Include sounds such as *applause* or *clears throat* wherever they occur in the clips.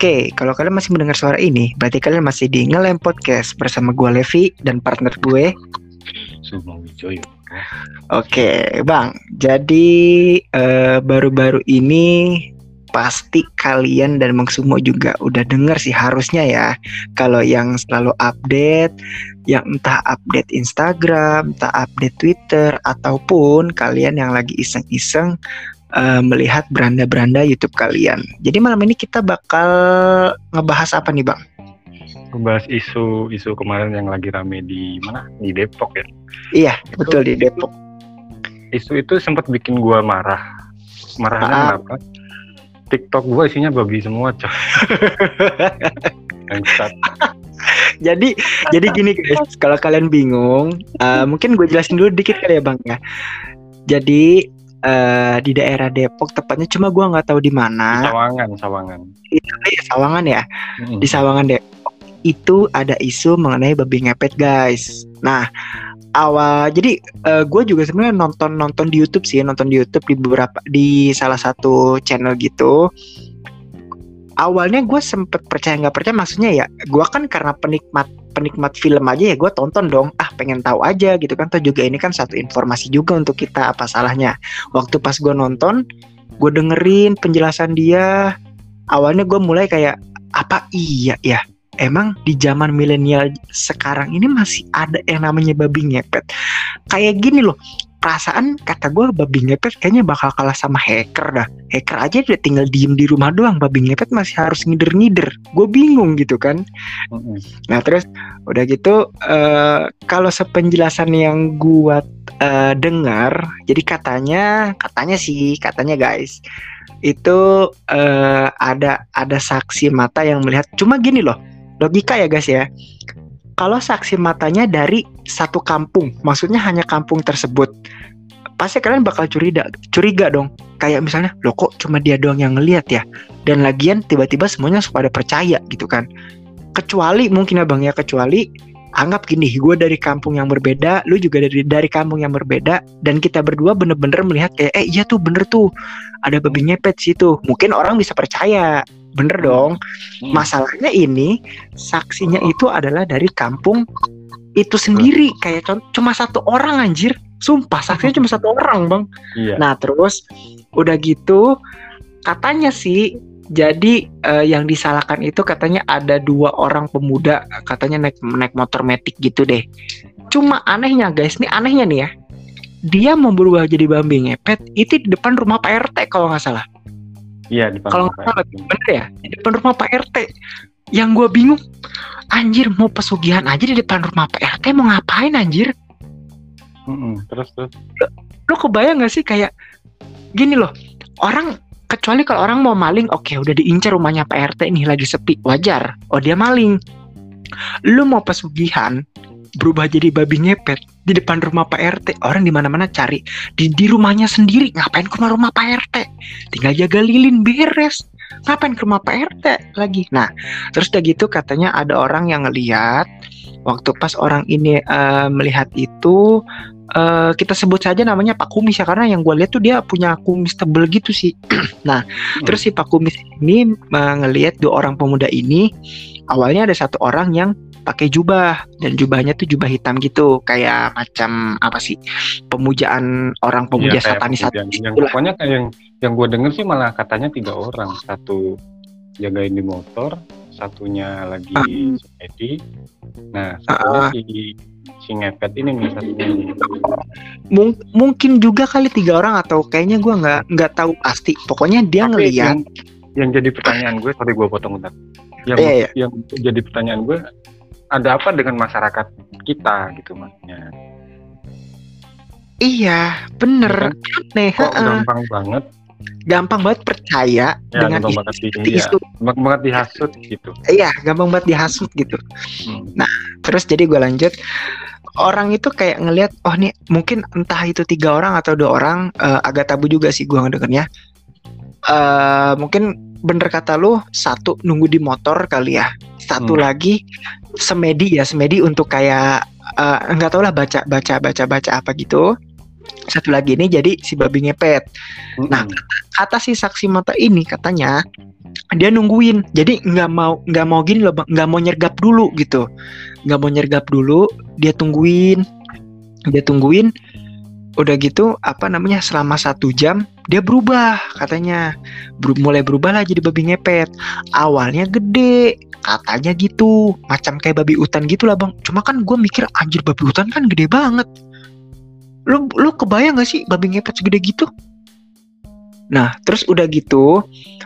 Oke, kalau kalian masih mendengar suara ini, berarti kalian masih di Ngelem Podcast bersama gue Levi dan partner gue. Sugeng Wijoyo. Oke, Bang. Jadi eh, baru-baru ini pasti kalian dan Bang Sumo juga udah denger sih harusnya ya. Kalau yang selalu update, yang entah update Instagram, entah update Twitter, ataupun kalian yang lagi iseng-iseng eh, melihat beranda-beranda YouTube kalian. Jadi malam ini kita bakal ngebahas apa nih, Bang? Ngebahas isu isu kemarin yang lagi rame di mana? Di Depok ya. Iya, betul di Depok. Isu itu sempat bikin gua marah. Marahnya Ah. kenapa? TikTok gua isinya babi semua, coy. *laughs* Jadi jadi gini guys, kalau kalian bingung, eh, mungkin gue jelasin dulu dikit kali ya bang ya. Jadi eh, di daerah Depok, tepatnya cuma gue nggak tahu di mana. Sawangan, Sawangan. Di Sawangan ya, Mm-mm. di Sawangan Depok itu ada isu mengenai babi ngepet guys. Nah awal jadi gue juga sebenarnya nonton nonton di YouTube sih, nonton di YouTube di beberapa di salah satu channel gitu. Awalnya gue sempet percaya nggak percaya, maksudnya ya gue kan karena penikmat penikmat film aja ya gue tonton dong. Ah pengen tahu aja gitu kan. Toh juga ini kan satu informasi juga untuk kita apa salahnya. Waktu pas gue nonton gue dengerin penjelasan dia. Awalnya gue mulai kayak apa iya ya? Emang di zaman milenial sekarang ini masih ada yang namanya babi ngepet? Kayak gini loh perasaan kata gue babi ngepet kayaknya bakal kalah sama hacker dah hacker aja udah tinggal diem di rumah doang babi ngepet masih harus ngider-ngider gue bingung gitu kan. Nah terus udah gitu eh kalau sepenjelasan yang gua eh, dengar, jadi katanya katanya sih katanya guys itu eh, ada ada saksi mata yang melihat. Cuma gini loh logika ya guys ya. Kalau saksi matanya dari satu kampung, maksudnya hanya kampung tersebut, pasti kalian bakal curiga curiga dong. Kayak misalnya, loh kok cuma dia doang yang ngelihat ya? Dan lagian tiba-tiba semuanya pada percaya gitu kan kecuali mungkin ya bang ya kecuali anggap gini gue dari kampung yang berbeda lu juga dari dari kampung yang berbeda dan kita berdua bener-bener melihat kayak eh iya tuh bener tuh ada babi ngepet situ mungkin orang bisa percaya bener dong Mm. masalahnya ini saksinya itu adalah dari kampung itu sendiri kayak cuma satu orang anjir sumpah saksinya cuma satu orang bang Iya. Nah terus udah gitu katanya sih jadi eh, yang disalahkan itu katanya ada dua orang pemuda katanya naik naik motor metik gitu deh. Cuma anehnya guys, nih anehnya nih ya. Dia mau berubah jadi babi ngepet itu di depan rumah Pak RT kalau nggak salah. Iya di Kalau nggak salah bener ya di depan rumah Pak RT. Yang gue bingung, anjir mau pesugihan aja di depan rumah Pak RT mau ngapain anjir? Mm-mm. Terus terus. lo kebayang gak sih kayak gini loh orang kecuali kalau orang mau maling oke udah diincar rumahnya Pak RT nih lagi sepi wajar oh dia maling lu mau pesugihan berubah jadi babi ngepet di depan rumah Pak RT orang di mana-mana cari. Di di rumahnya sendiri. Ngapain ke rumah Pak RT tinggal jaga lilin beres. Ngapain ke rumah Pak RT lagi? Nah terus udah gitu katanya ada orang yang ngeliat waktu pas orang ini eh, melihat itu eh, kita sebut saja namanya Pak Kumis ya karena yang gue lihat tuh dia punya kumis tebel gitu sih. *clears throat* nah, terus si Pak Kumis ini eh, ngelihat dua orang pemuda ini awalnya ada satu orang yang pakai jubah dan jubahnya tuh jubah hitam gitu kayak macam apa sih pemujaan orang pemuja kayak satanis satanis yang itulah. pokoknya kayak yang yang gue denger sih malah katanya tiga orang satu jagain di motor satunya lagi Ah. semedi nah satunya Ah. si si ngepet ini nih satunya. Mung- mungkin juga kali tiga orang atau kayaknya gue nggak nggak tahu pasti pokoknya dia Tapi ngelihat yang, yang jadi pertanyaan gue sorry gue potong bentar yang iya. yang jadi pertanyaan gue ada apa dengan masyarakat kita gitu maksudnya Iya, bener. Bukan? Aneh, kok gampang banget gampang banget percaya ya dengan gampang isu banget di, seperti iya, gampang banget dihasut gitu Iya, gampang banget dihasut gitu. Hmm. Terus jadi gue lanjut. Orang itu kayak ngelihat, oh nih mungkin entah itu tiga orang atau dua orang, eh, agak tabu juga sih gue ngedengernya. eh mungkin bener kata lu satu nunggu di motor kali ya, satu Hmm. lagi semedi ya semedi untuk kayak eh, nggak tau lah baca baca baca baca apa gitu. Satu lagi ini jadi si babi ngepet. Nah, Mm-mm. kata si saksi mata ini katanya dia nungguin jadi nggak mau nggak mau gini loh nggak mau nyergap dulu gitu nggak mau nyergap dulu dia tungguin dia tungguin udah gitu apa namanya selama satu jam dia berubah katanya. Beru- mulai berubah lah jadi babi ngepet. Awalnya gede katanya gitu. Macam kayak babi hutan gitu lah bang. Cuma kan gue mikir anjir babi hutan kan gede banget. Lu lu kebayang gak sih babi ngepet segede gitu? Nah, terus udah gitu,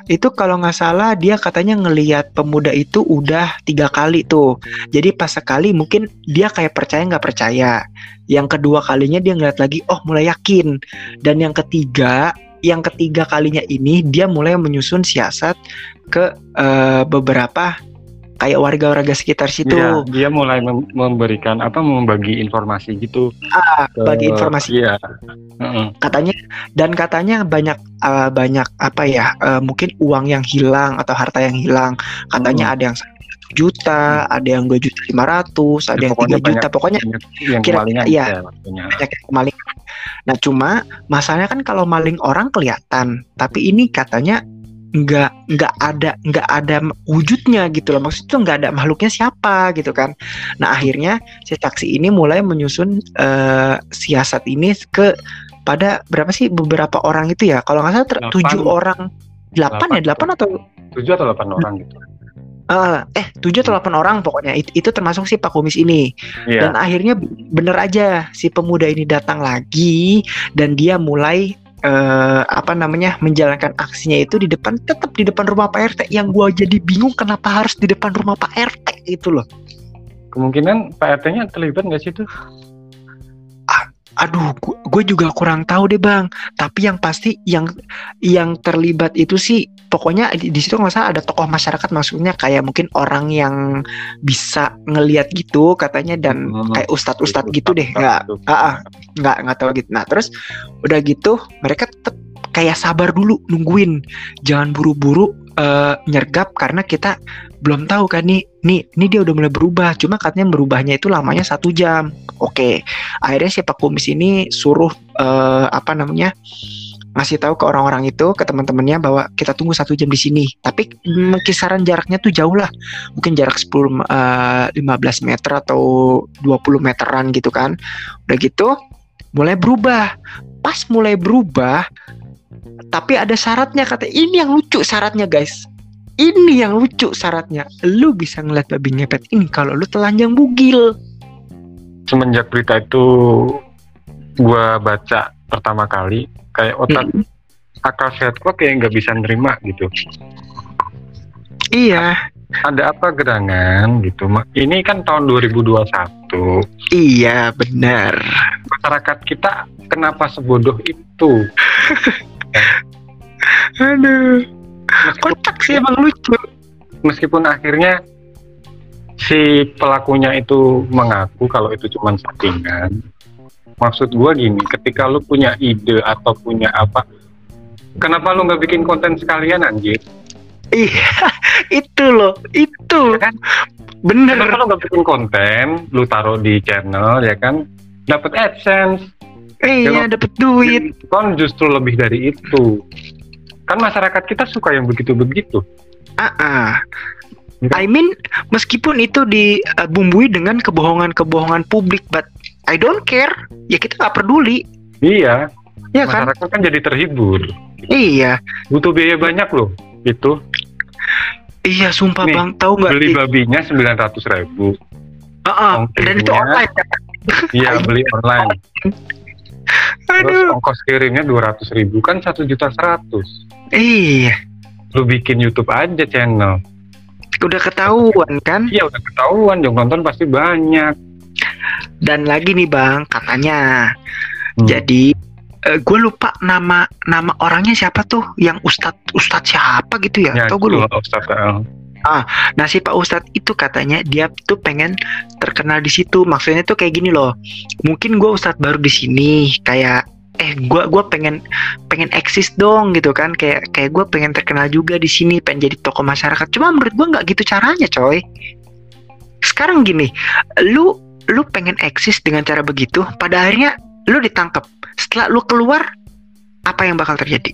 itu kalau nggak salah dia katanya ngelihat pemuda itu udah tiga kali tuh. Jadi pas sekali mungkin dia kayak percaya nggak percaya. Yang kedua kalinya dia ngeliat lagi, oh mulai yakin. Dan yang ketiga, yang ketiga kalinya ini dia mulai menyusun siasat ke eh, beberapa kayak warga-warga sekitar situ. Iya, dia mulai mem- memberikan apa membagi informasi gitu Ah, ke- bagi informasi iya Heeh. katanya dan katanya banyak eh, banyak apa ya eh, mungkin uang yang hilang atau harta yang hilang katanya Hmm. ada yang satu juta ada yang dua juta lima ratus ada Ya, yang tiga juta pokoknya yang Kira- kemalingan iya. ya maksudnya banyak yang maling nah cuma masalahnya kan kalau maling orang kelihatan tapi ini katanya nggak nggak ada nggak ada wujudnya gitu loh. Maksudnya tuh nggak ada makhluknya siapa gitu kan. Nah akhirnya si saksi ini mulai menyusun eh, siasat ini ke pada berapa sih beberapa orang itu ya? Kalau nggak salah tujuh orang. Delapan ya? Delapan. atau tujuh atau delapan orang gitu. Eh, eh tujuh atau delapan orang pokoknya. Itu, itu termasuk si Pak Kumis ini. Iya. Dan akhirnya bener aja si pemuda ini datang lagi dan dia mulai eh, apa namanya menjalankan aksinya itu di depan tetap di depan rumah Pak RT yang gua jadi bingung kenapa harus di depan rumah Pak RT itu loh. Kemungkinan Pak RT-nya terlibat nggak sih tuh? Aduh gue juga kurang tahu deh bang. Tapi yang pasti yang yang terlibat itu sih pokoknya di, di situ nggak salah ada tokoh masyarakat maksudnya kayak mungkin orang yang bisa ngelihat gitu katanya dan Hmm. kayak ustadz ustadz Itu gitu deh. Nggak ah, ah. nggak nggak tahu gitu. Nah terus udah gitu mereka tetap kayak sabar dulu nungguin. Jangan buru-buru eh, nyergap karena kita belum tahu kan nih nih ini dia udah mulai berubah. Cuma katanya berubahnya itu lamanya satu jam. Oke akhirnya si Pak Kumis ini suruh eh, apa namanya ngasih tahu ke orang-orang itu ke teman-temannya bahwa kita tunggu satu jam di sini. Tapi mm, kisaran jaraknya tuh jauh lah. Mungkin jarak 10 eh, 15 meter atau 20 meteran gitu kan. Udah gitu mulai berubah. Pas mulai berubah tapi ada syaratnya kata ini yang lucu syaratnya guys. Ini yang lucu syaratnya. Lu bisa ngeliat babi ngepet ini kalau lu telanjang bugil. Semenjak berita itu gua baca pertama kali kayak otak Mm. akal sehat gua kayak nggak bisa nerima gitu. Iya. Ada apa gerangan gitu Ma- ini kan tahun 2021 iya benar. Masyarakat kita kenapa sebodoh itu. *laughs* Aduh. Kocak sih emang lucu. Meskipun akhirnya si pelakunya itu mengaku kalau itu cuma settingan maksud gua gini ketika lu punya ide atau punya apa kenapa lu nggak bikin konten sekalian anjir? Iya *laughs* itu loh itu. Ya kan? bener. Kenapa lu nggak bikin konten? Lu taruh di channel ya kan? Dapat adsense. Iya dapet duit. Kan justru lebih dari itu. Kan masyarakat kita suka yang begitu-begitu. Ah ah. I mean meskipun itu dibumbui dengan kebohongan-kebohongan publik but I don't care. Ya kita nggak peduli. Iya. Ya kan? Masyarakat kan jadi terhibur. Iya. Butuh biaya banyak loh itu iya sumpah Nih, bang. Tahu nggak beli babinya sembilan ratus ribu. Ah. dan itu online iya beli online. *laughs* Terus aduh ongkos kirimnya dua ratus ribu kan satu juta seratus. Iya. Lu bikin YouTube aja channel. Udah ketahuan kan? Iya udah ketahuan. Yang nonton pasti banyak. Dan lagi nih bang katanya. Hmm. jadi gue lupa nama nama orangnya siapa tuh? Yang ustadz ustadz siapa gitu ya, Ya, atau gue lupa? Ustadz, eh. nah si pak ustadz itu katanya dia tuh pengen terkenal di situ. Maksudnya tuh kayak gini loh. Mungkin gue ustadz baru di sini kayak eh gua gua pengen pengen eksis dong gitu kan. Kayak kayak gue pengen terkenal juga di sini pengen jadi tokoh masyarakat. Cuma menurut gua nggak gitu caranya coy. Sekarang gini lu lu pengen eksis dengan cara begitu pada akhirnya lu ditangkap setelah lu keluar apa yang bakal terjadi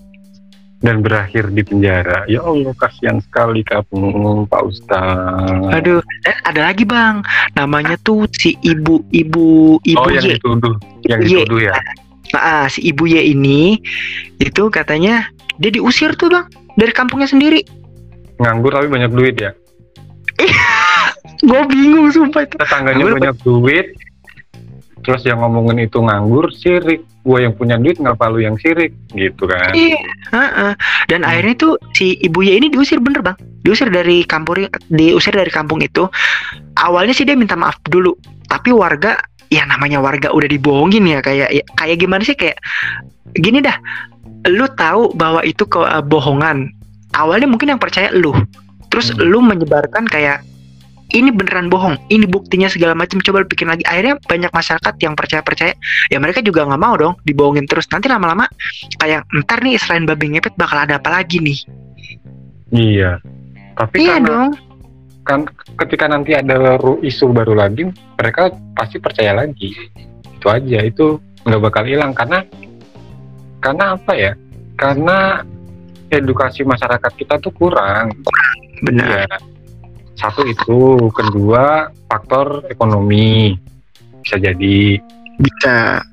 dan berakhir di penjara. Ya Allah kasihan sekali kamu Pak Ustadz. aduh dan ada lagi bang namanya tuh si ibu ibu ibu oh yang dituduh, yang dituduh ya. Nah, si ibu Y ini itu katanya dia diusir tuh bang dari kampungnya sendiri. Nganggur tapi banyak duit ya. Gue bingung sumpah itu. Tetangganya Nganggur banyak duit. Terus yang ngomongin itu nganggur, sirik. Gue yang punya duit, ngapa lu yang sirik? Gitu kan. Iya. heeh. Dan Hmm. akhirnya tuh si ibu Y ini diusir bener bang. Diusir dari kampung diusir dari kampung itu. Awalnya sih dia minta maaf dulu. Tapi warga ya namanya warga udah dibohongin ya kayak ya, kayak gimana sih kayak gini dah. Lu tahu bahwa itu kebohongan. Awalnya mungkin yang percaya lu. Terus Hmm. lu menyebarkan kayak ini beneran bohong, ini buktinya segala macam. Coba bikin lagi. Akhirnya banyak masyarakat yang percaya percaya. Ya mereka juga nggak mau dong dibohongin terus. Nanti lama-lama kayak ntar nih selain babi ngepet bakal ada apa lagi nih? Iya. Tapi iya karena dong. kan ketika nanti ada isu baru lagi, mereka pasti percaya lagi. Itu aja, itu nggak bakal hilang karena karena apa ya? Karena edukasi masyarakat kita tuh kurang. Benar. Iya. Satu itu, kedua faktor ekonomi bisa jadi. Bisa.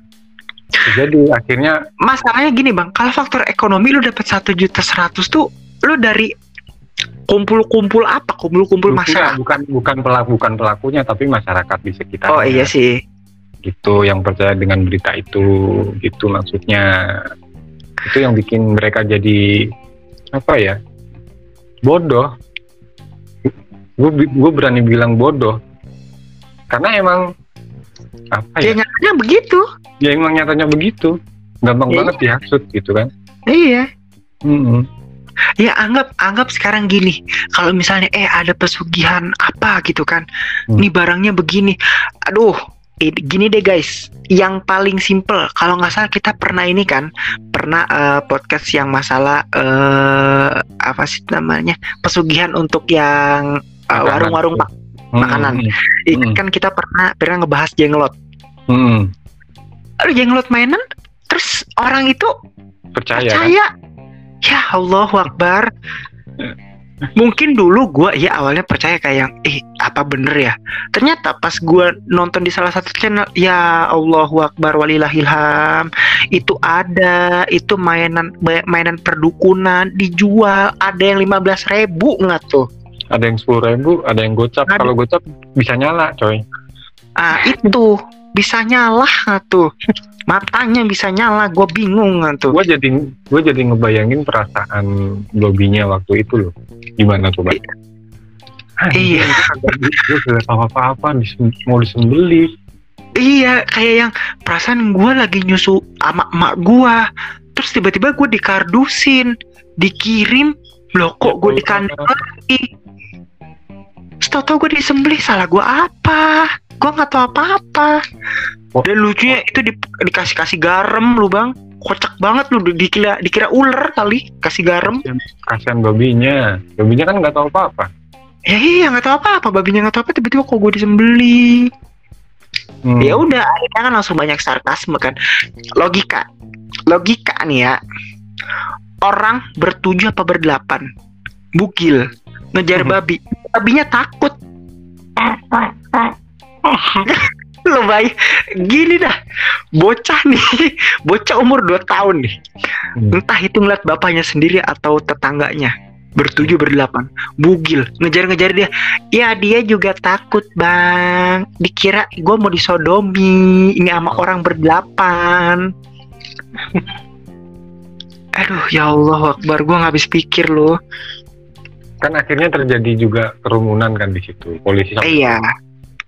Bisa jadi akhirnya Masalahnya gini bang, kalau faktor ekonomi lu dapat satu juta seratus tuh, lu dari kumpul-kumpul apa? Kumpul-kumpul masalah. bukan bukan pelaku bukan pelakunya tapi masyarakat di sekitar. Oh iya sih. Gitu yang percaya dengan berita itu, gitu maksudnya. Itu yang bikin mereka jadi apa ya? Bodoh. Gue gue berani bilang bodoh. Karena emang apa Ya ya? nyatanya begitu. Ya emang nyatanya begitu. Gampang Iya. banget dihasut gitu kan. Iya. Mm-mm. Ya anggap anggap sekarang gini, kalau misalnya eh ada pesugihan apa gitu kan, Hmm. nih barangnya begini, aduh, eh, gini deh guys, yang paling simple, kalau nggak salah kita pernah ini kan, pernah eh, podcast yang masalah eh apa sih namanya pesugihan untuk yang Makanan. warung-warung pak, Makanan. Mm-mm. Itu kan kita pernah pernah ngebahas jenglot. Aduh, jenglot mainan, terus orang itu Percaya. kan? percaya ya Allah Akbar mungkin dulu gua ya awalnya percaya kayak yang eh apa bener ya ternyata pas gua nonton di salah satu channel ya Allah Akbar walillahilham itu ada itu mainan mainan perdukunan dijual ada yang 15.000 ribu nggak tuh Ada yang sepuluh ribu, ada yang gocap. Kalau gocap bisa nyala, coy. ah itu. Bisa nyala tuh? Matanya bisa nyala gue bingung tuh? Gue jadi gue jadi ngebayangin perasaan Bobby-nya waktu itu loh. Gimana coba Iya. gue tahu apa-apa disem- mau disembeli. Iya, kayak yang perasaan gue lagi nyusu sama emak gue, terus tiba-tiba gue dikardusin, dikirim, loh kok gue dikandung lagi. Terus tau gue disembelih, salah gue apa? Gue nggak tahu apa-apa. Oh. Dan lucunya itu di, dikasih-kasih garam lu bang, kocak banget lu dikira dikira ular kali kasih garam. kasihan Bobby-nya Bobby-nya kan nggak tahu apa-apa Ya iya nggak tahu apa-apa, babinya nggak tahu apa, tiba-tiba kok gue disembelih. Hmm. ya udah akhirnya kan langsung banyak sarkasme kan logika logika nih ya orang bertujuh apa berdelapan bugil ngejar Mhm. babi. Babinya takut. *laughs* Lo bayi gini dah. Bocah nih *laughs* bocah umur 2 tahun nih. Hmm. entah itu ngeliat bapaknya sendiri atau tetangganya. Bertujuh berdelapan. Bugil ngejar-ngejar dia. Ya dia juga takut bang. Dikira gue mau disodomi. Ini sama orang berdelapan. *laughs* Aduh ya Allah akbar. Gue nggak habis pikir loh kan akhirnya terjadi juga kerumunan kan di situ polisi sampai Iya,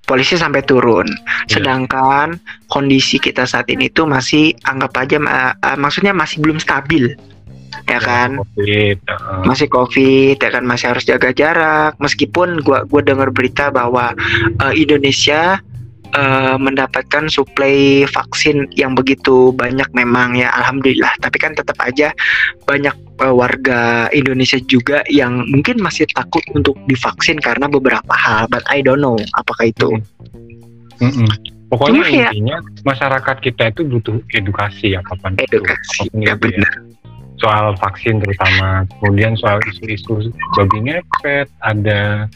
polisi sampai turun. Iya. Sedangkan kondisi kita saat ini tuh masih anggap aja ma- eh, maksudnya masih belum stabil. Ya kan? covid uh, Masih Covid, ya kan masih harus jaga jarak. Meskipun gua gua dengar berita bahwa eh, Indonesia eh, mendapatkan suplai vaksin yang begitu banyak memang ya alhamdulillah. Tapi kan tetap aja banyak eh, warga Indonesia juga yang mungkin masih takut untuk divaksin karena beberapa hal. But I don't know apakah itu. mm-mm. pokoknya Cuma ya- intinya masyarakat kita itu butuh edukasi apa pun itu. edukasi Apa pun ya itu benar soal vaksin terutama kemudian soal isu-isu babi ngepet ada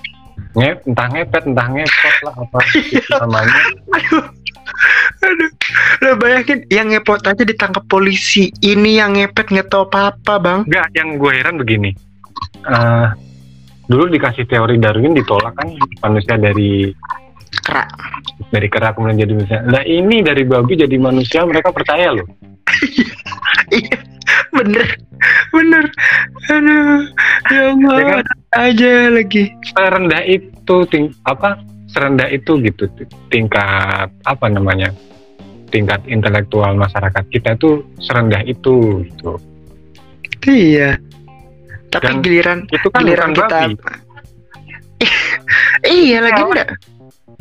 ngep entah ngepet entah ngepet lah apa *laughs* itu namanya. Aduh. Aduh. Lo bayangin yang ngepot aja ditangkap polisi. Ini yang ngepet nggak tahu apa apa bang. Enggak yang gue heran begini. Eh dulu dikasih teori Darwin ditolak kan manusia dari kerak dari kera kemudian jadi manusia. Nah ini dari babi jadi manusia mereka percaya loh. *laughs* Iya bener. Bener. Aduh. Ya Allah. Ya kan? aja lagi. Serendah itu ting apa? Serendah itu gitu tingkat apa namanya? Tingkat intelektual masyarakat kita itu serendah itu gitu. Iya. Tapi Dan giliran itu kan giliran kita babi. *laughs* Iya lagi enggak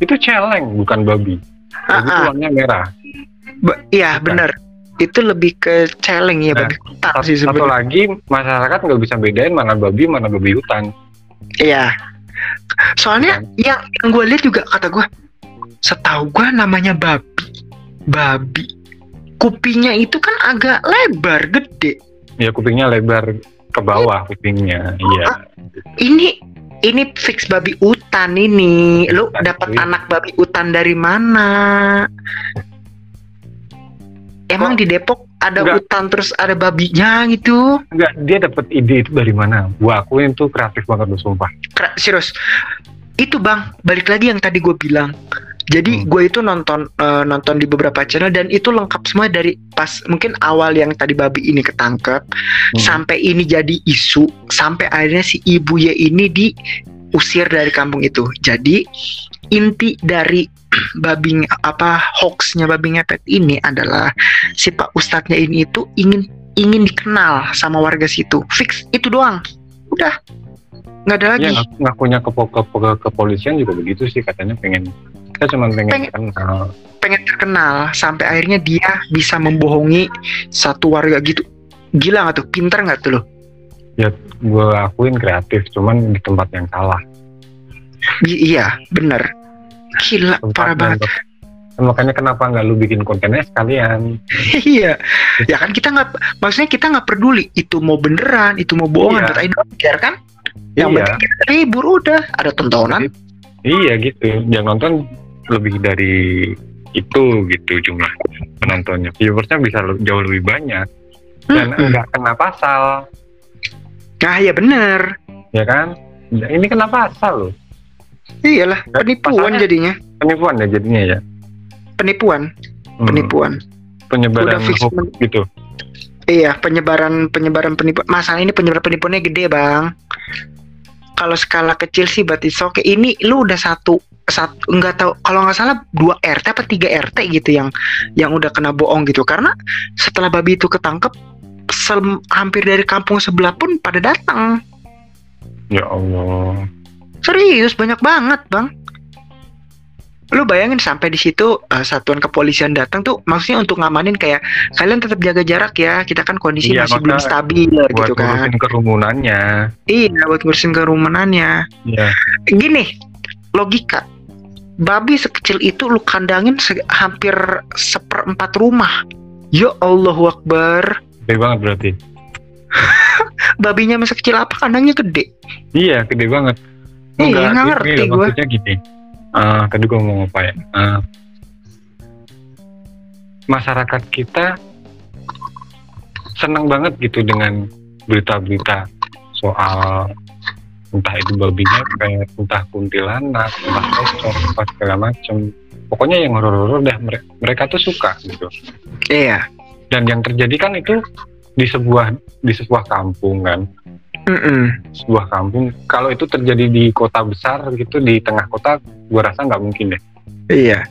itu celeng bukan babi. Ah, babi itu ah. warnanya merah. Ba- iya Bukan. Itu lebih ke celeng ya Nah, babi hutan satu, sih satu sebenarnya lagi masyarakat nggak bisa bedain mana babi mana babi hutan Iya. Soalnya yang yang gue lihat juga kata gue, setahu gue namanya babi, babi. Kupingnya itu kan agak lebar, gede. ya kupingnya lebar ke bawah kupingnya iya Ini ini fix babi hutan ini. Lu Hutan, dapat iya. anak babi hutan dari mana? Emang Kok- di Depok ada Enggak. hutan terus ada babinya gitu? Enggak, dia dapat ide itu dari mana? Gua akuin tuh kreatif banget lu sumpah. Kera- serius itu bang balik lagi yang tadi gue bilang jadi Hmm. gue itu nonton eh, nonton di beberapa channel dan itu lengkap semua dari pas mungkin awal yang tadi babi ini ketangkep Hmm. sampai ini jadi isu sampai akhirnya si ibu ya ini diusir dari kampung itu jadi inti dari babi apa hoaxnya babi ngepet ini adalah si pak ustadznya ini itu ingin ingin dikenal sama warga situ. Fix itu doang. Udah. Nggak ada lagi. Ngaku- ngakunya ke, ke, ke, kepolisian juga begitu sih katanya pengen kita cuma pengen, Pengen- kenal. pengen terkenal sampai akhirnya dia bisa membohongi satu warga gitu. Gila nggak tuh? Pinter nggak tuh lo? Gue akuin kreatif, cuman di tempat yang salah. I- iya bener gila Tempat parah banget Makanya kenapa nggak lu bikin kontennya sekalian? *laughs* iya ya kan kita nggak maksudnya kita nggak peduli itu mau beneran itu mau bohongan Iya. don't care kan yang iya, penting kita terhibur udah ada tontonan iya gitu. Yang nonton lebih dari itu gitu jumlah penontonnya. Viewersnya bisa jauh lebih banyak dan Mm-mm. nggak kena pasal, nah ya bener ya kan? Ini kena pasal loh. Iyalah Dan penipuan pasalnya- jadinya Penipuan ya jadinya ya. penipuan Hmm. penipuan penyebaran Udah fix hoax men- gitu. Iya, penyebaran penyebaran penipuan. Masalah ini penyebaran penipuannya gede, Bang. Kalau skala kecil sih berarti oke. Ini lu udah satu satu nggak tahu kalau nggak salah dua RT apa tiga RT gitu yang yang udah kena bohong gitu karena setelah babi itu ketangkep hampir dari kampung sebelah pun pada datang Ya Allah. Serius banyak banget bang lu bayangin sampai di situ eh, satuan kepolisian datang tuh maksudnya untuk ngamanin kayak kalian tetap jaga jarak ya kita kan kondisi Iya, masih belum stabil Buat gitu kan ngurusin kerumunannya. Iya buat ngurusin kerumunannya Iya. Gini Logika Babi sekecil itu lu kandangin se- hampir seperempat rumah Ya Allahu Akbar Gede banget berarti. *laughs* Babinya masih kecil apa kandangnya gede Iya, gede banget. Iya, nggak gini ngerti gua. Maksudnya gini. eh, tadi gue mau apa ya? Eh, masyarakat kita senang banget gitu dengan berita-berita soal entah itu babi ngepet, entah kuntilanak, entah pocong, entah segala macem. Pokoknya yang horor-horor dah mere- mereka tuh suka gitu. Iya dan yang terjadi kan itu di sebuah di sebuah kampung kan Mm-mm. sebuah kampung. Kalau itu terjadi di kota besar gitu di tengah kota, gua rasa nggak mungkin deh. Iya.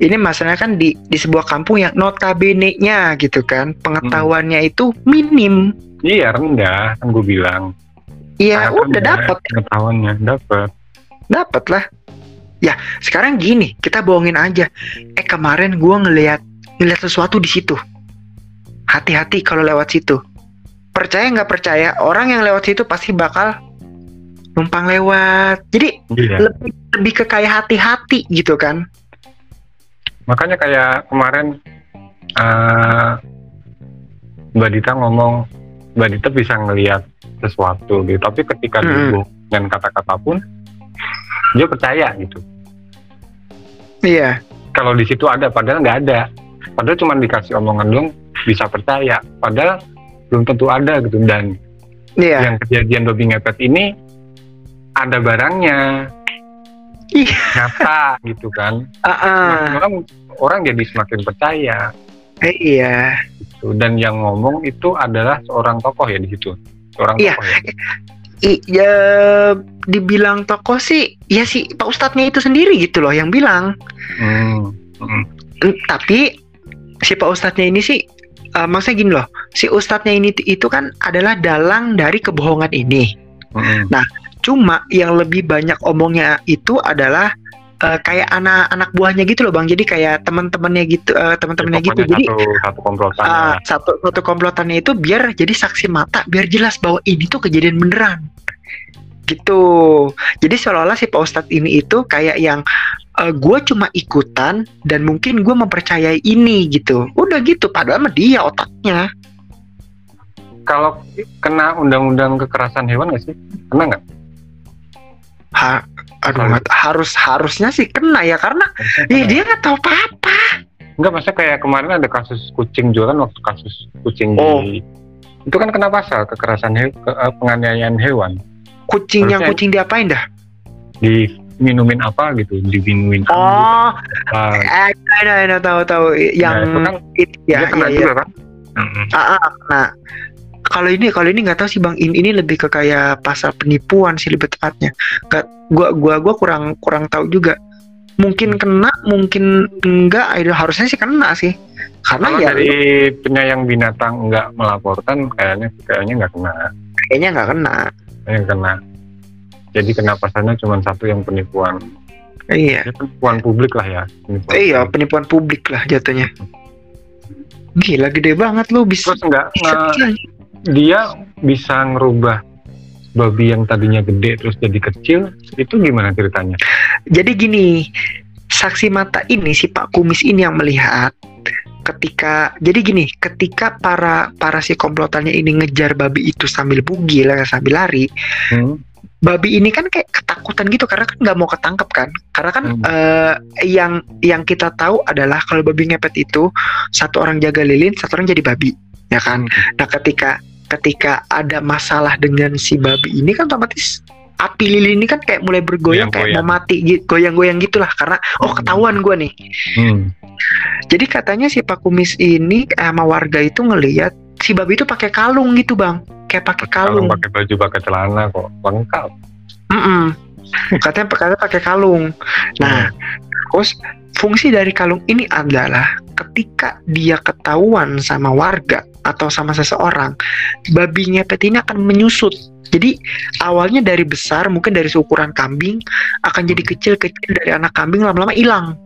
Ini masalahnya kan di di sebuah kampung yang notabene-nya gitu kan, pengetahuannya itu minim. Iya rendah kan gue bilang. Iya, Sangat udah dapat, pengetahuannya dapat. dapat lah. Ya, sekarang gini, kita bohongin aja. Eh kemarin gua ngelihat ngelihat sesuatu di situ. Hati-hati kalau lewat situ. Percaya nggak percaya, orang yang lewat situ pasti bakal numpang lewat. Jadi Iya. lebih lebih ke kayak hati-hati gitu kan. Makanya kayak kemarin eh Mbak Dita ngomong Mbak Dita bisa ngelihat sesuatu gitu, tapi ketika Mm-mm. dibohong dengan kata-kata pun dia percaya gitu. Iya. Kalau di situ ada, padahal nggak ada. Padahal cuma dikasih omongan doang bisa percaya. Padahal belum tentu ada gitu. Dan Iya. yang kejadian babi ngepet ini ada barangnya Iya. nyata gitu kan. Ah. Semakin orang orang jadi semakin percaya. Eh, iya. gitu. Dan yang ngomong itu adalah seorang tokoh ya di situ. Seorang Iya. tokoh ya. I, ya dibilang tokoh sih, ya sih Pak Ustadznya itu sendiri gitu loh yang bilang. Hmm. Hmm. Mm, Tapi si Pak Ustadznya ini sih, eh, maksudnya gini loh, si Ustadznya ini itu kan adalah dalang dari kebohongan ini. Hmm. Cuma yang lebih banyak omongnya itu adalah eh, kayak anak-anak buahnya gitu loh bang. Jadi kayak teman-temannya gitu, eh, teman-temannya gitu. Jadi satu satu. Ah, satu satu komplotannya itu biar jadi saksi mata biar jelas bahwa ini tuh kejadian beneran gitu jadi seolah-olah si Pak Ustadz ini itu kayak yang gue cuma ikutan dan mungkin gue mempercayai ini gitu udah gitu padahal mah dia otaknya Kalau kena undang-undang kekerasan hewan nggak sih? Kena nggak? ha, aduh harus harusnya sih kena ya karena ya dia nggak tahu apa-apa Enggak, maksudnya kayak kemarin ada kasus kucing juga kan waktu kasus kucing Oh. di itu kan kena pasal kekerasan he, ke, eh, penganiayaan hewan kucing yang Harusnya- kucing diapain dah? Diminumin apa gitu diminumin anggur, oh apa. eh, enak enak tahu tahu. Nah, yang itu kan itu ya kena ya, ya. juga kan? Mm-mm. Ah, ah, nah kalau ini kalau ini nggak tahu sih bang. Ini, ini lebih ke kayak pasal penipuan sih lebih tepatnya. Nggak gua gua gua kurang kurang tahu juga. Mungkin kena mungkin enggak itu harusnya sih kena sih. Karena kalau ya dari penyayang binatang nggak melaporkan kayaknya kayaknya nggak kena. Kayaknya nggak kena kayaknya kena. Jadi kena pasalnya cuma satu yang penipuan. Iya. Ya, penipuan publik lah ya penipuan iya publik. penipuan publik lah jatuhnya. Gila gede banget lu bisa terus nggak bisa nggak- dia bisa ngerubah babi yang tadinya gede terus jadi kecil itu gimana ceritanya? Jadi gini, saksi mata ini si Pak Kumis ini yang melihat ketika jadi gini, ketika para para si komplotannya ini ngejar babi itu sambil bugil sambil lari, hmm? babi ini kan kayak ketakutan gitu karena kan nggak mau ketangkep kan, karena kan Hmm. eh, yang yang kita tahu adalah kalau babi ngepet itu satu orang jaga lilin, satu orang jadi babi, ya kan. Nah ketika ketika ada masalah dengan si babi ini kan otomatis api lilin ini kan kayak mulai bergoyang kayak mau mati gitu, goyang-goyang gitulah karena oh Hmm. ketahuan gua nih. Hmm. Jadi katanya si Pak Kumis ini sama warga itu ngelihat si babi itu pakai kalung gitu bang, kayak pakai kalung. pakai baju pakai celana kok lengkap Mm-mm. Katanya katanya pakai kalung. Nah, terus fungsi dari kalung ini adalah ketika dia ketahuan sama warga atau sama seseorang, babi ngepet ini akan menyusut. Jadi awalnya dari besar, mungkin dari seukuran kambing, akan jadi kecil-kecil dari anak kambing lama-lama hilang.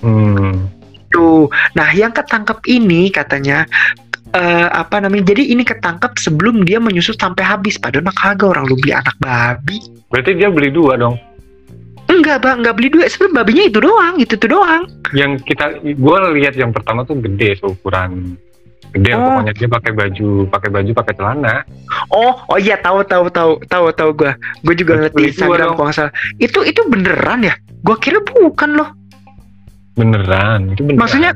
hmm. Tuh. Nah, yang ketangkep ini katanya eh, apa namanya? Jadi ini ketangkep sebelum dia menyusut sampai habis. Padahal mah kagak orang lu beli anak babi. berarti dia beli dua dong Enggak, Bang, enggak beli dua. Sebenarnya babinya itu doang, itu tuh doang. yang kita gue lihat yang pertama tuh gede seukuran gede Oh. pokoknya dia pakai baju pakai baju pakai celana Oh, oh iya tahu tahu tahu tahu tahu gua. Gua juga ngeliat di itu, Instagram kalau salah. Itu itu beneran ya? Gua kira bukan loh. beneran itu beneran Maksudnya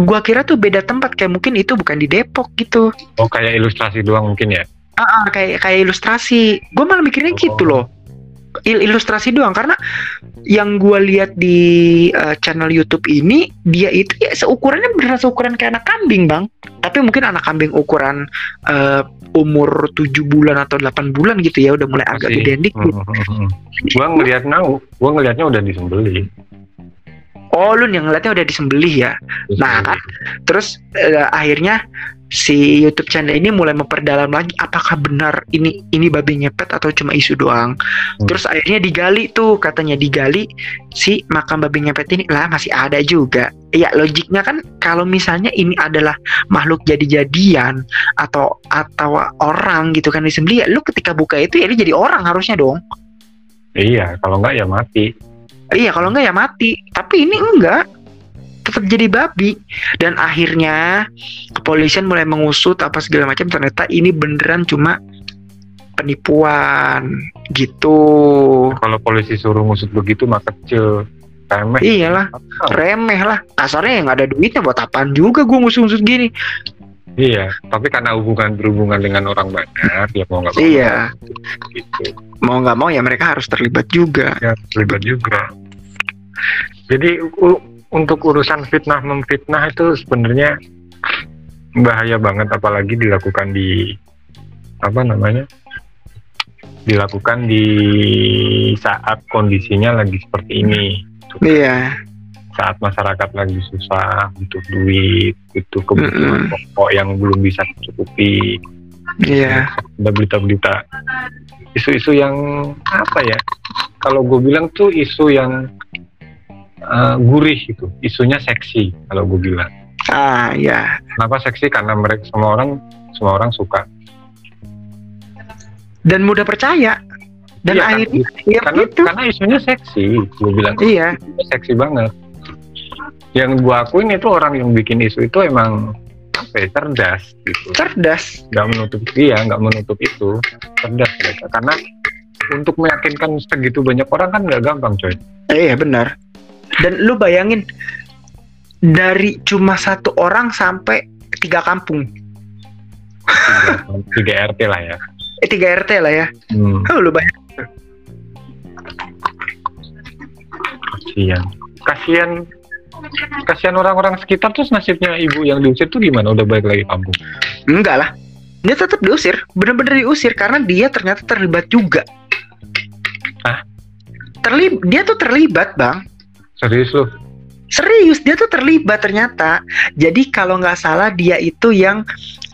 gua kira tuh beda tempat kayak mungkin itu bukan di Depok gitu. oh kayak ilustrasi doang mungkin ya Ah, ah, kayak kayak ilustrasi. Gua malah mikirnya Oh. gitu loh. Il- ilustrasi doang karena yang gua lihat di uh, channel YouTube ini dia itu ya seukurannya beneran seukuran kayak anak kambing bang tapi mungkin anak kambing ukuran uh, umur 7 bulan atau 8 bulan gitu ya udah mulai agak Masih. gede dikit Hmm, hmm, hmm. Gua ngelihat nau, gua ngelihatnya udah disembelih. oh lu yang ngeliatnya udah disembelih ya Nah, kan. terus eh, akhirnya si YouTube channel ini mulai memperdalam lagi apakah benar ini ini babi ngepet atau cuma isu doang. Hmm. Terus akhirnya digali tuh katanya digali si makam babi ngepet ini lah masih ada juga. Ya logiknya kan kalau misalnya ini adalah makhluk jadi-jadian atau atau orang gitu kan disembelih ya lu ketika buka itu ya jadi orang harusnya dong. Iya, kalau enggak ya mati. Iya kalau enggak ya mati. Tapi ini enggak tetap jadi babi dan akhirnya kepolisian mulai mengusut apa segala macam ternyata ini beneran cuma penipuan gitu. Kalau polisi suruh ngusut begitu mah kecil. Remeh. Iyalah remeh lah kasarnya yang ada duitnya buat apaan juga gue ngusut-ngusut gini. Iya, tapi karena hubungan berhubungan dengan orang banyak, ya mau nggak mau. Iya Gitu. mau nggak mau ya mereka harus terlibat juga. Ya, terlibat juga. Jadi untuk urusan fitnah memfitnah itu sebenarnya bahaya banget, apalagi dilakukan di apa namanya? Dilakukan di saat kondisinya lagi seperti ini. Iya saat masyarakat lagi susah, butuh duit, butuh kebutuhan Mm-mm. pokok yang belum bisa dicukupi. iya Ada berita-berita isu-isu yang apa ya? Kalau gue bilang tuh isu yang uh, gurih gitu, isunya seksi kalau gue bilang. ah iya Kenapa seksi? Karena mereka semua orang semua orang suka. dan mudah percaya dan Iya, kan? akhirnya ya karena gitu. karena isunya seksi, gue bilang Iya seksi banget. Yang gue akuin itu orang yang bikin isu itu emang apa ya, cerdas gitu. cerdas. nggak menutup iya nggak menutup itu cerdas mereka karena untuk meyakinkan segitu banyak orang kan nggak gampang coy Iya benar. Dan lu bayangin dari cuma satu orang sampai tiga kampung, *laughs* tiga, tiga RT lah ya eh tiga RT lah ya. hmm, Oh, lu bayangin. kasihan kasihan kasihan orang-orang sekitar terus nasibnya ibu yang diusir tuh gimana udah balik lagi kampung Enggak lah. Dia tetap diusir, bener-bener diusir karena dia ternyata terlibat juga. Hah? Terlib dia tuh terlibat, Bang. Serius lu Serius, dia tuh terlibat ternyata. Jadi kalau nggak salah dia itu yang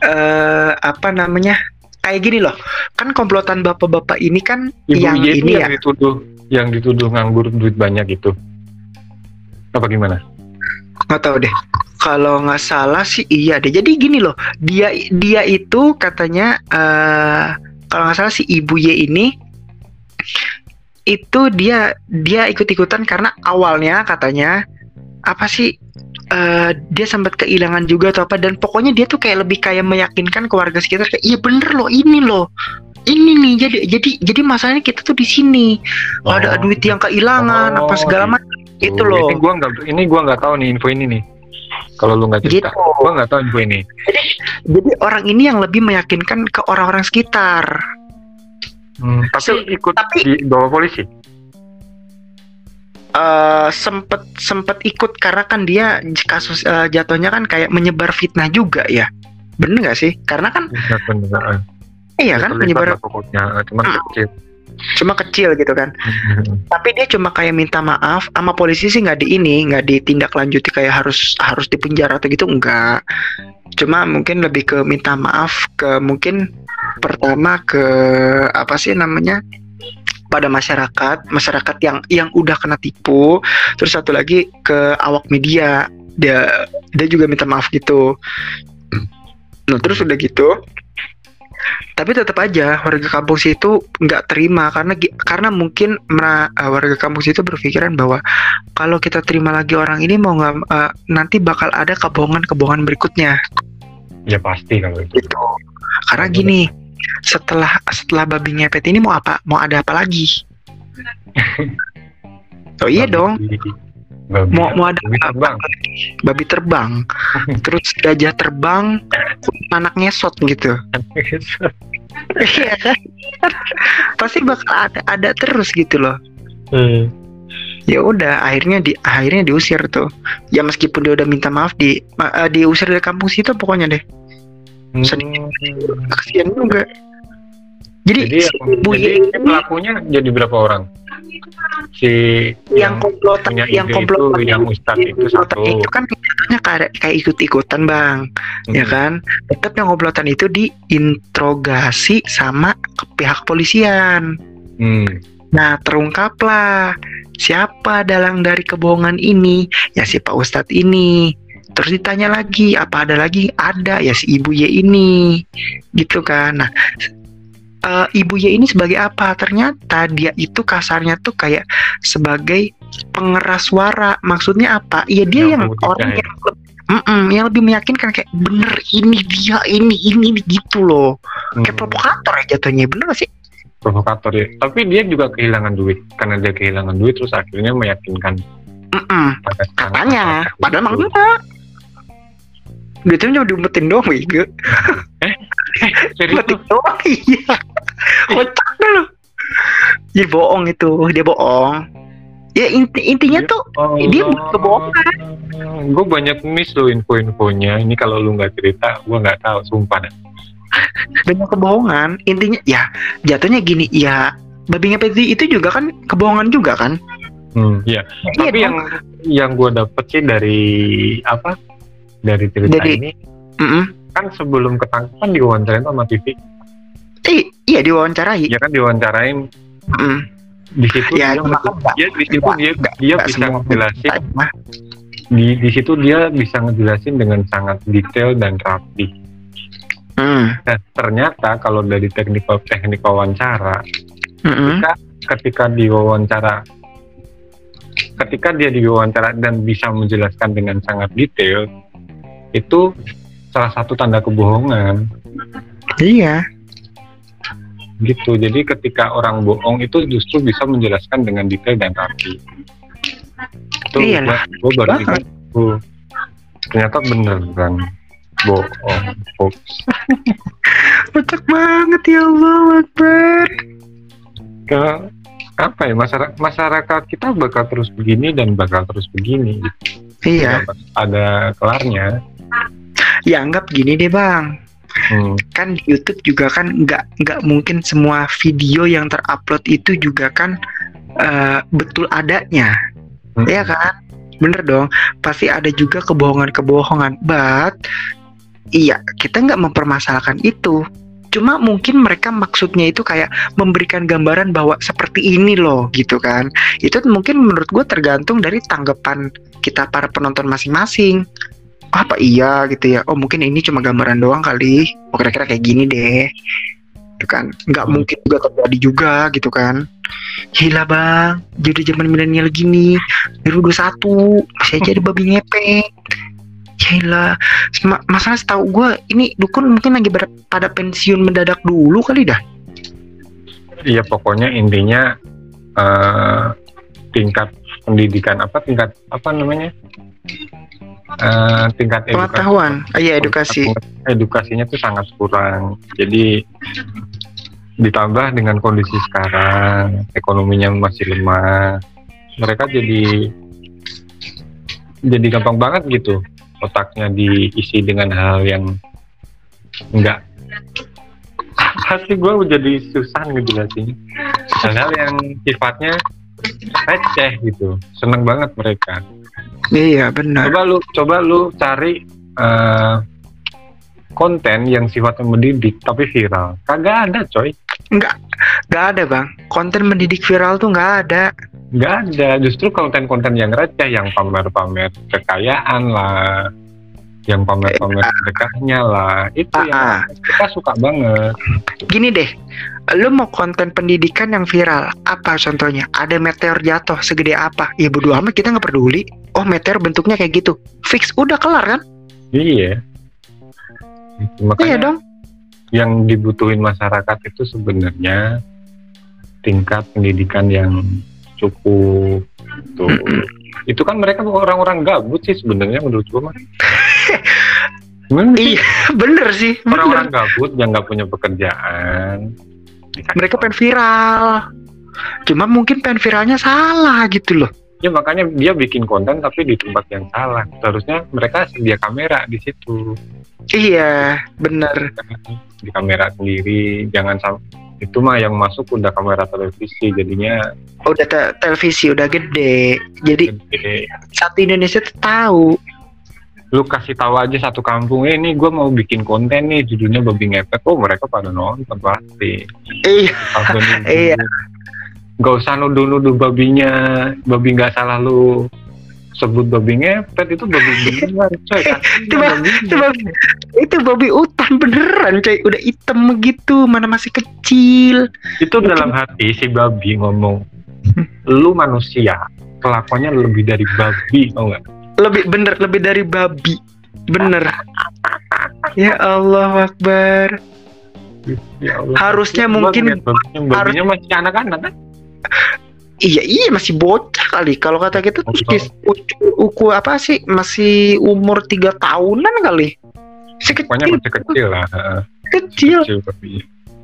eh apa namanya? Kayak gini loh. Kan komplotan bapak-bapak ini kan ibu yang itu ini yang ya. dituduh yang dituduh nganggur duit banyak gitu apa gimana nggak tahu deh kalau nggak salah sih iya deh jadi gini loh dia dia itu katanya eh kalau nggak salah si ibu Y ini itu dia dia ikut ikutan karena awalnya katanya apa sih eh dia sempat kehilangan juga atau apa dan pokoknya dia tuh kayak lebih kayak meyakinkan ke warga sekitar kayak iya bener loh ini loh ini nih jadi jadi jadi masalahnya kita tuh di sini ada Oh. duit yang kehilangan apa Oh, segala macam itu loh ini gua nggak ini gua nggak tahu nih info ini nih kalau lu nggak cerita Gitu. gua nggak tahu info ini Jadi orang ini yang lebih meyakinkan ke orang-orang sekitar. Hmm, tapi ikut tapi- di bawah polisi eh sempet sempet ikut karena kan dia kasus eh, jatuhnya kan kayak menyebar fitnah juga ya. Bener nggak sih? Karena kan Benar, benar. iya kan menyebar pokoknya cuman Hmm. kecil cuma kecil gitu kan. Tapi dia cuma kayak minta maaf sama polisi sih nggak di ini nggak ditindaklanjuti kayak harus harus dipenjara atau gitu enggak. Cuma mungkin lebih ke minta maaf ke mungkin pertama ke apa sih namanya pada masyarakat masyarakat yang yang udah kena tipu. Terus satu lagi ke awak media. Dia dia juga minta maaf gitu. Nah terus udah gitu tapi tetap aja warga kampung situ nggak terima karena karena mungkin mera- eh, warga kampung situ berpikiran bahwa kalau kita terima lagi orang ini mau nggak eh, nanti bakal ada kebohongan-kebohongan berikutnya. Ya pasti kalau itu. Gitu. Karena gini setelah setelah babi ngepet ini mau apa? Mau ada apa lagi? *laughs* Oh iya dong Babi, mau mau ada babi terbang. babi terbang *laughs* terus gajah terbang anak ngesot gitu Iya kan? *laughs* pasti bakal ada ada terus gitu loh Hmm. ya udah akhirnya di akhirnya diusir tuh ya meskipun dia udah minta maaf di eh, diusir dari kampung situ pokoknya deh Sedih. kasihan juga jadi, Jadi, si ibu jadi ini pelakunya jadi berapa orang? Si yang punya yang ide komplotan itu, yang ustadz itu komplotan satu. itu kan kayak kayak ikut-ikutan bang ya Hmm. kan tetap yang komplotan itu diinterogasi sama pihak polisian Hmm. Nah, terungkaplah siapa dalang dari kebohongan ini. Ya si Pak Ustadz ini. Terus ditanya lagi, apa ada lagi? Ada, ya si Ibu Y ini. Gitu kan. Nah, eh, Ibu Y ini sebagai apa? Ternyata dia itu kasarnya tuh kayak sebagai pengeras suara. Maksudnya apa? Iya dia yang Yang orang ya? yang le- Mm-mm, yang lebih meyakinkan kayak bener ini dia ini ini gitu loh kayak Hmm. provokator ya jatuhnya bener gak sih provokator ya. Tapi dia juga kehilangan duit karena dia kehilangan duit terus akhirnya meyakinkan Mm-mm. katanya padahal itu. enggak Duitnya cuma diumpetin doang Wiga Serius Umpetin doang iya Kocak dah lu Jadi bohong itu Dia bohong Ya inti, intinya Iya. tuh Oh, dia kebohongan. Gue banyak miss loh info-infonya. Ini kalau lu nggak cerita, gue nggak tahu. Sumpah dah. banyak kebohongan Intinya ya jatuhnya gini Ya babi ngepet itu juga kan kebohongan juga kan Hmm, iya. Iya Tapi dong. yang yang gue dapet sih dari apa? Dari cerita Dari- ini Mm-mm. kan sebelum ketangkep kan diwawancarain sama TV. Eh, iya diwawancarai Ya kan diwawancarain Mm. di situ Ya, dia, cuma kan nggak- dia di situ dia nggak- dia nggak bisa ngejelasin di di situ dia bisa ngejelasin dengan sangat detail dan rapi. Mm. Nah, ternyata kalau dari teknik teknik wawancara, Mm-mm. ketika ketika diwawancara ketika dia diwawancara dan bisa menjelaskan dengan sangat detail, itu salah satu tanda kebohongan Iya gitu. Jadi ketika orang bohong itu justru bisa menjelaskan dengan detail dan rapi. Itu Iyalah, gue baru ingat, oh, ternyata bener kan bohong, hoax. *laughs* Kocak banget ya Allah Akbar Ke apa ya masyarakat masyarakat kita bakal terus begini dan bakal terus begini. gitu. Iya Ada kelarnya. Ya anggap gini deh bang. Hmm. kan di YouTube juga kan nggak nggak mungkin semua video yang terupload itu juga kan eh, betul adanya. Hmm. ya kan? Bener dong. Pasti ada juga kebohongan-kebohongan. But iya kita nggak mempermasalahkan itu. Cuma mungkin mereka maksudnya itu kayak memberikan gambaran bahwa seperti ini loh gitu kan. Itu mungkin menurut gue tergantung dari tanggapan kita para penonton masing-masing apa iya gitu ya? Oh mungkin ini cuma gambaran doang kali. Oh kira-kira kayak gini deh. Itu kan. Nggak Hmm. mungkin juga terjadi juga gitu kan. Gila bang. Jadi zaman milenial gini. 2021 masih aja ada babi *laughs* ngepet gila. Ma- masalah setahu gue ini dukun mungkin lagi pada pensiun mendadak dulu kali dah. Iya pokoknya intinya eh, tingkat pendidikan apa tingkat apa namanya Eh, tingkat edukasi. Pengetahuan? Ah, iya edukasi. Edukasinya tuh sangat kurang. Jadi ditambah dengan kondisi sekarang ekonominya masih lemah mereka jadi jadi gampang banget gitu otaknya diisi dengan hal yang enggak pasti gue jadi susah ngejelasin. Hal-hal yang sifatnya receh gitu seneng banget mereka iya benar. Coba lu coba lu cari eh, konten yang sifatnya mendidik tapi viral. Kagak ada coy. Nggak nggak ada bang. Konten mendidik viral tuh nggak ada. Nggak ada. Justru konten-konten yang receh yang pamer-pamer kekayaan lah. Yang pamer-pamer sedekahnya lah. Itu Ah, yang ah. kita suka banget. Gini deh lu mau konten pendidikan yang viral apa contohnya? Ada meteor jatuh segede apa? Ya bodo amat kita nggak peduli. Oh meteor bentuknya kayak gitu. Fix udah kelar kan? Iya. Iya makanya dong. yang dibutuhin masyarakat itu sebenarnya tingkat pendidikan yang cukup tuh. Itu kan mereka orang-orang gabut sih sebenarnya menurut gua mah *laughs* iya bener sih. Orang-orang gabut yang nggak punya pekerjaan mereka tahu. pengen viral. Cuma mungkin pengen viralnya salah gitu loh. Ya makanya dia bikin konten tapi di tempat yang salah. Seharusnya mereka sedia kamera di situ. Iya bener di kamera sendiri. Jangan sam itu mah yang masuk udah kamera televisi jadinya udah te- televisi udah gede. Jadi gede. satu Indonesia tuh tahu lu kasih tahu aja satu kampung eh ini gue mau bikin konten nih judulnya babi ngepet. Oh mereka pada nonton pasti. Iya. *laughs* Iya. Gak usah nuduh-nuduh babinya, babi nggak salah lu sebut babi ngepet itu babi *laughs* beneran coy. Itu ba- itu babi, itu babi hutan beneran coy. Udah hitam gitu mana masih kecil. Itu dalam hati si babi ngomong *laughs* lu manusia kelakuannya lebih dari babi oh enggak lebih bener lebih dari babi. Bener. Ya Allah Akbar. Ya Allah. Harusnya mungkin- babinya, babinya masih anak-anak kan? *laughs* Iya iya masih bocah kali. Kalau kata kita tuh Bocah. masih uku, uku apa sih? Masih umur tiga tahunan kali. Si kecil masih kecil lah kecil. Kecil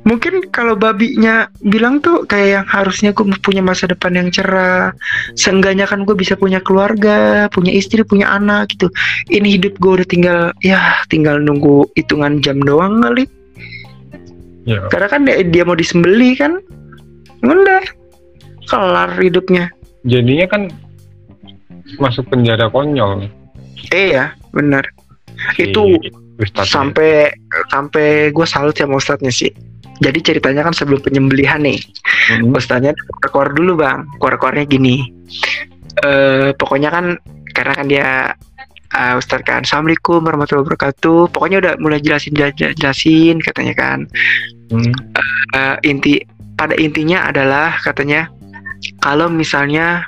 mungkin kalau babinya bilang tuh kayak yang harusnya gue punya masa depan yang cerah. Seenggaknya kan gue bisa punya keluarga punya istri punya anak gitu. Ini hidup gue udah tinggal ya tinggal nunggu hitungan jam doang kali. Ya. Karena kan dia, dia mau disembeli kan? Udah kelar hidupnya. Jadinya kan masuk penjara konyol. Eh ya bener si itu Ustadznya. sampai sampai gue salut sama ustadznya sih jadi ceritanya kan sebelum penyembelihan nih. Mm-mm. Ustaznya keluar dulu bang. Keluar-keluarnya gini. Eh pokoknya kan karena kan dia uh, Ustadz kan Assalamualaikum warahmatullahi wabarakatuh. Pokoknya udah mulai jelasin jelasin, katanya kan. Hmm. Eh, inti pada intinya adalah katanya kalau misalnya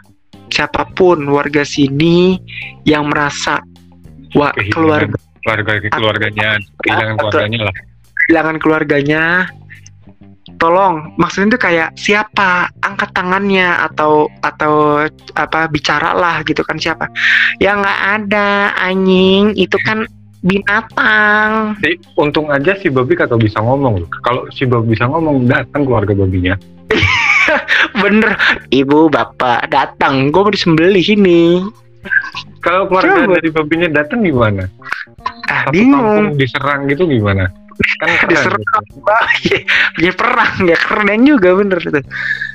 siapa pun warga sini yang merasa wah Kehilangan keluarga keluarga keluarganya kehilangan keluarganya lah. kehilangan keluarganya tolong maksudnya itu kayak siapa angkat tangannya atau atau apa bicaralah gitu kan siapa ya nggak ada anjing itu kan binatang Si, untung aja si babi kagak bisa ngomong. Kalau si babi bisa ngomong datang keluarga babinya. *laughs* bener ibu bapak datang gue mau disembelih ini Kalau keluarga Coba. dari babinya datang gimana? ah Satu bingung diserang gitu gimana? Kan *laughs* Diserang. gitu. Wah, iya, ya perang ya keren juga bener itu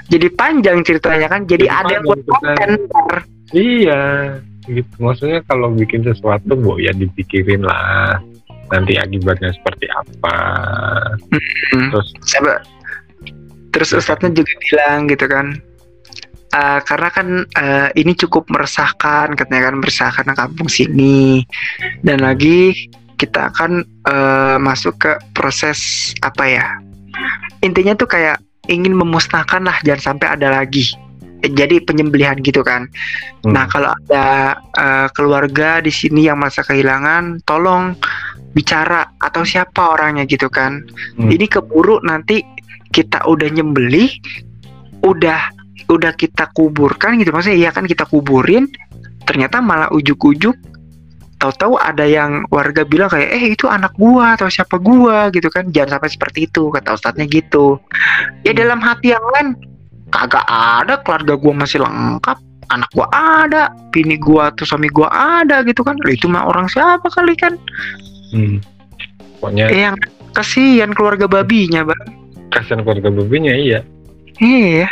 jadi panjang ceritanya kan jadi, Jadi ada yang buat konten. Iya, gitu. Maksudnya kalau bikin sesuatu, bu ya dipikirin lah. Nanti akibatnya seperti apa. Hmm. Terus Coba. Terus ustadznya juga bilang gitu kan. "Eh, karena kan eh, ini cukup meresahkan katanya kan meresahkan kampung sini dan lagi kita akan eh, masuk ke proses apa ya? Intinya tuh kayak ingin memusnahkan lah jangan sampai ada lagi. Eh, jadi penyembelihan gitu kan. Hmm, Nah, kalau ada eh, keluarga di sini yang merasa kehilangan, tolong bicara atau siapa orangnya gitu kan. Hmm. Ini keburu nanti kita udah nyembelih, udah udah kita kuburkan gitu. Maksudnya iya kan kita kuburin, ternyata malah ujuk-ujuk tahu-tahu ada yang warga bilang kayak eh itu anak gua atau siapa gua gitu kan. Jangan sampai seperti itu kata ustadznya gitu. Ya Hmm. dalam hati yang lain kagak ada keluarga gua masih lengkap anak gua ada bini gua atau suami gua ada gitu kan. Itu mah orang siapa kali kan? Hmm. Pokoknya eh, yang kasihan keluarga babinya bang. Kasihan keluarga babinya iya. iya.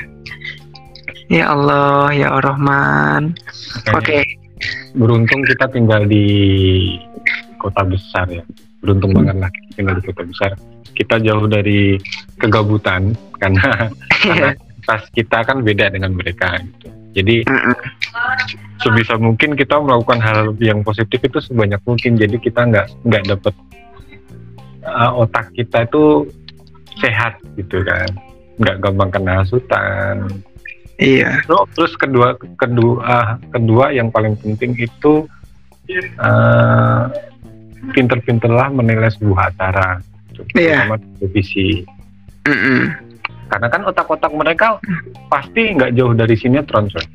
Ya Allah ya Ar-Rahman. Makanya oke Beruntung kita tinggal di kota besar ya. Beruntung banget lah tinggal di kota besar. Kita jauh dari kegabutan karena karena pas kita kan beda dengan mereka gitu. Jadi sebisa mungkin kita melakukan hal yang positif itu sebanyak mungkin. Jadi kita nggak nggak dapet uh, otak kita itu sehat gitu kan. Nggak gampang kena hasutan. Iya No, terus kedua kedua kedua yang paling penting itu uh, pinter-pinterlah menilai sebuah acara, Iya. terutama televisi. Mm-mm. Karena kan otak-otak mereka pasti nggak jauh dari sinetron, coy.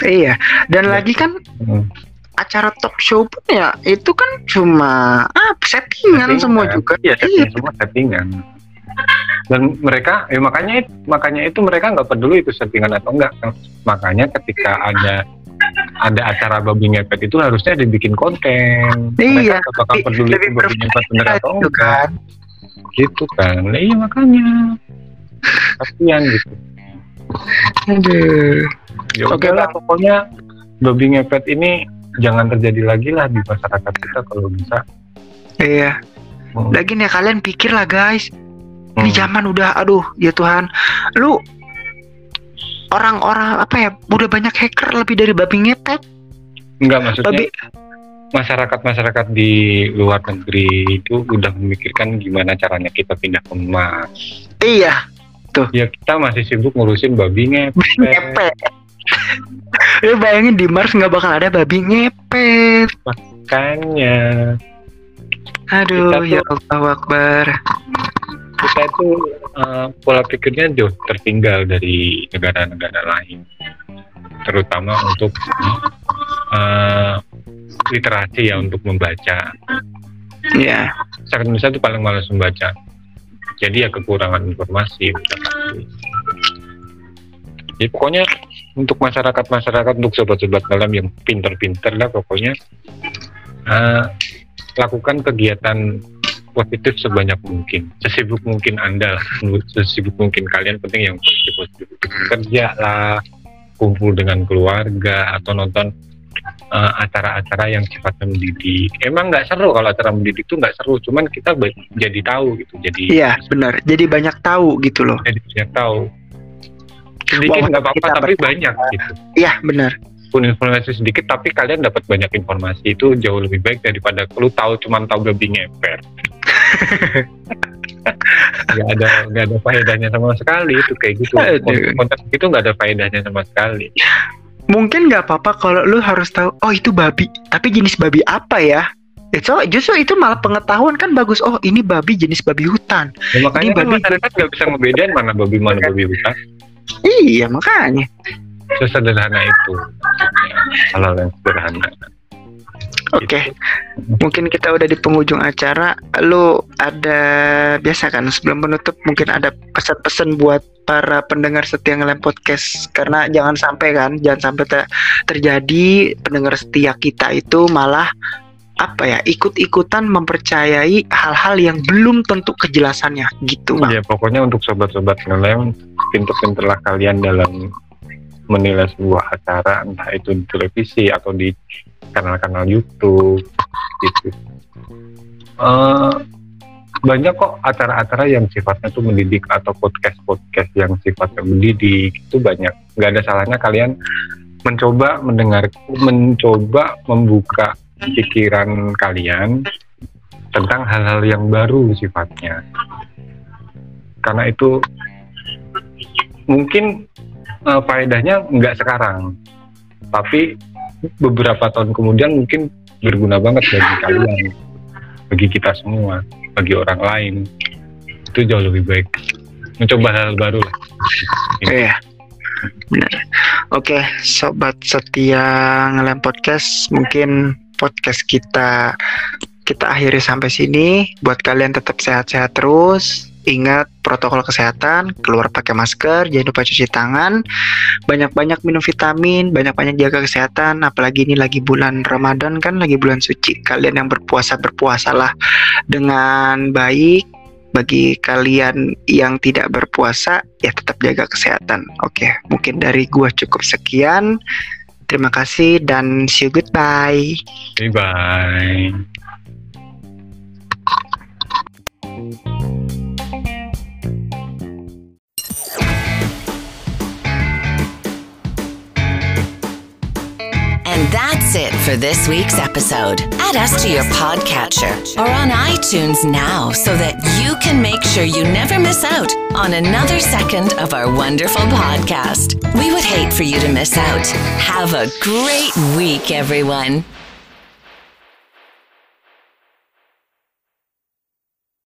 iya dan Ya. lagi kan Hmm. acara talk show pun ya itu kan cuma ah settingan Settingan. semua juga Iya, settingan, semua settingan. Dan mereka ya makanya makanya itu mereka nggak peduli itu settingan atau enggak makanya ketika ada ada acara babi ngepet itu harusnya dibikin konten Iya, mereka bakal peduli itu babi ngepet bener atau gitu enggak kan. gitu kan nah, iya makanya kasihan gitu Aduh. ya Oke udahlah lah. pokoknya babi ngepet ini jangan terjadi lagi lah di masyarakat kita kalau bisa Iya. Hmm. Lagi nih kalian pikir lah guys. Ini Hmm. zaman udah aduh ya Tuhan. Lu orang-orang apa ya udah banyak hacker lebih dari babi ngepet. enggak maksudnya Babi masyarakat-masyarakat di luar negeri itu udah memikirkan gimana caranya kita pindah ke emas. iya Ya kita masih sibuk ngurusin babi ngepet. ngepet. *laughs* Lu bayangin di Mars nggak bakal ada babi ngepet. Makanya Aduh tuh- ya Allah Akbar. Kita itu eh, pola pikirnya jauh tertinggal dari negara-negara lain, terutama untuk eh, literasi ya untuk membaca. Iya. Masyarakat Indonesia itu paling malas membaca. Jadi ya kekurangan informasi. Jadi pokoknya untuk masyarakat-masyarakat untuk sobat-sobat dalam yang pinter-pinter lah pokoknya eh, lakukan kegiatan positif sebanyak mungkin. Sesibuk mungkin anda lah. Sesibuk mungkin kalian penting yang positif positif. Kerja lah kumpul dengan keluarga atau nonton eh, acara-acara yang sifatnya mendidik. Emang nggak seru kalau acara mendidik itu nggak seru cuman kita jadi tahu gitu jadi Iya benar. Jadi banyak tahu gitu loh. jadi banyak tahu. Sedikit nggak apa-apa tapi ber- banyak gitu. Iya benar. pun informasi sedikit tapi kalian dapat banyak informasi. Itu jauh lebih baik daripada lu tahu cuman tahu babi ngepet nggak ada nggak ada faedahnya sama sekali itu kayak gitu konten itu nggak ada faedahnya sama sekali Mungkin nggak apa-apa kalau lu harus tahu. Oh itu babi. Tapi jenis babi apa ya? So, justru itu malah pengetahuan kan bagus. Oh ini babi jenis babi hutan. ya, makanya Ini kan babi- masyarakat nggak bisa ngebedain mana babi mana babi hutan Iya makanya. sesederhana itu hal-hal yang sederhana Oke, mungkin kita udah di penghujung acara. Lu ada biasa kan sebelum menutup mungkin ada pesan-pesan buat para pendengar setia ngelem podcast karena jangan sampai kan, jangan sampai ter- terjadi pendengar setia kita itu malah apa ya ikut-ikutan mempercayai hal-hal yang belum tentu kejelasannya gitu bang. ya pokoknya untuk sobat-sobat ngelem pinter-pinterlah kalian dalam menilai sebuah acara entah itu di televisi atau di kanal-kanal YouTube gitu. Eh, banyak kok acara-acara yang sifatnya tuh mendidik atau podcast-podcast yang sifatnya mendidik itu banyak. Nggak ada salahnya kalian mencoba mendengar mencoba membuka pikiran kalian tentang hal-hal yang baru sifatnya. Karena itu mungkin eh, faedahnya nggak sekarang tapi beberapa tahun kemudian mungkin berguna banget bagi kalian bagi kita semua bagi orang lain itu jauh lebih baik mencoba hal baru lah Iya. Benar. Oke, sobat setia ngelem podcast, mungkin podcast kita kita akhiri sampai sini. Buat kalian tetap sehat-sehat terus. Ingat protokol kesehatan, keluar pakai masker, jangan lupa cuci tangan, banyak-banyak minum vitamin, banyak-banyak jaga kesehatan, apalagi ini lagi bulan Ramadan kan, lagi bulan suci. Kalian yang berpuasa berpuasalah dengan baik, bagi kalian yang tidak berpuasa ya tetap jaga kesehatan. Oke, mungkin dari gua cukup sekian. Terima kasih dan see you goodbye. bye bye that's it for this week's episode. Add us to your podcatcher or on iTunes now so that you can make sure you never miss out on another second of our wonderful podcast. We would hate for you to miss out. Have a great week, everyone.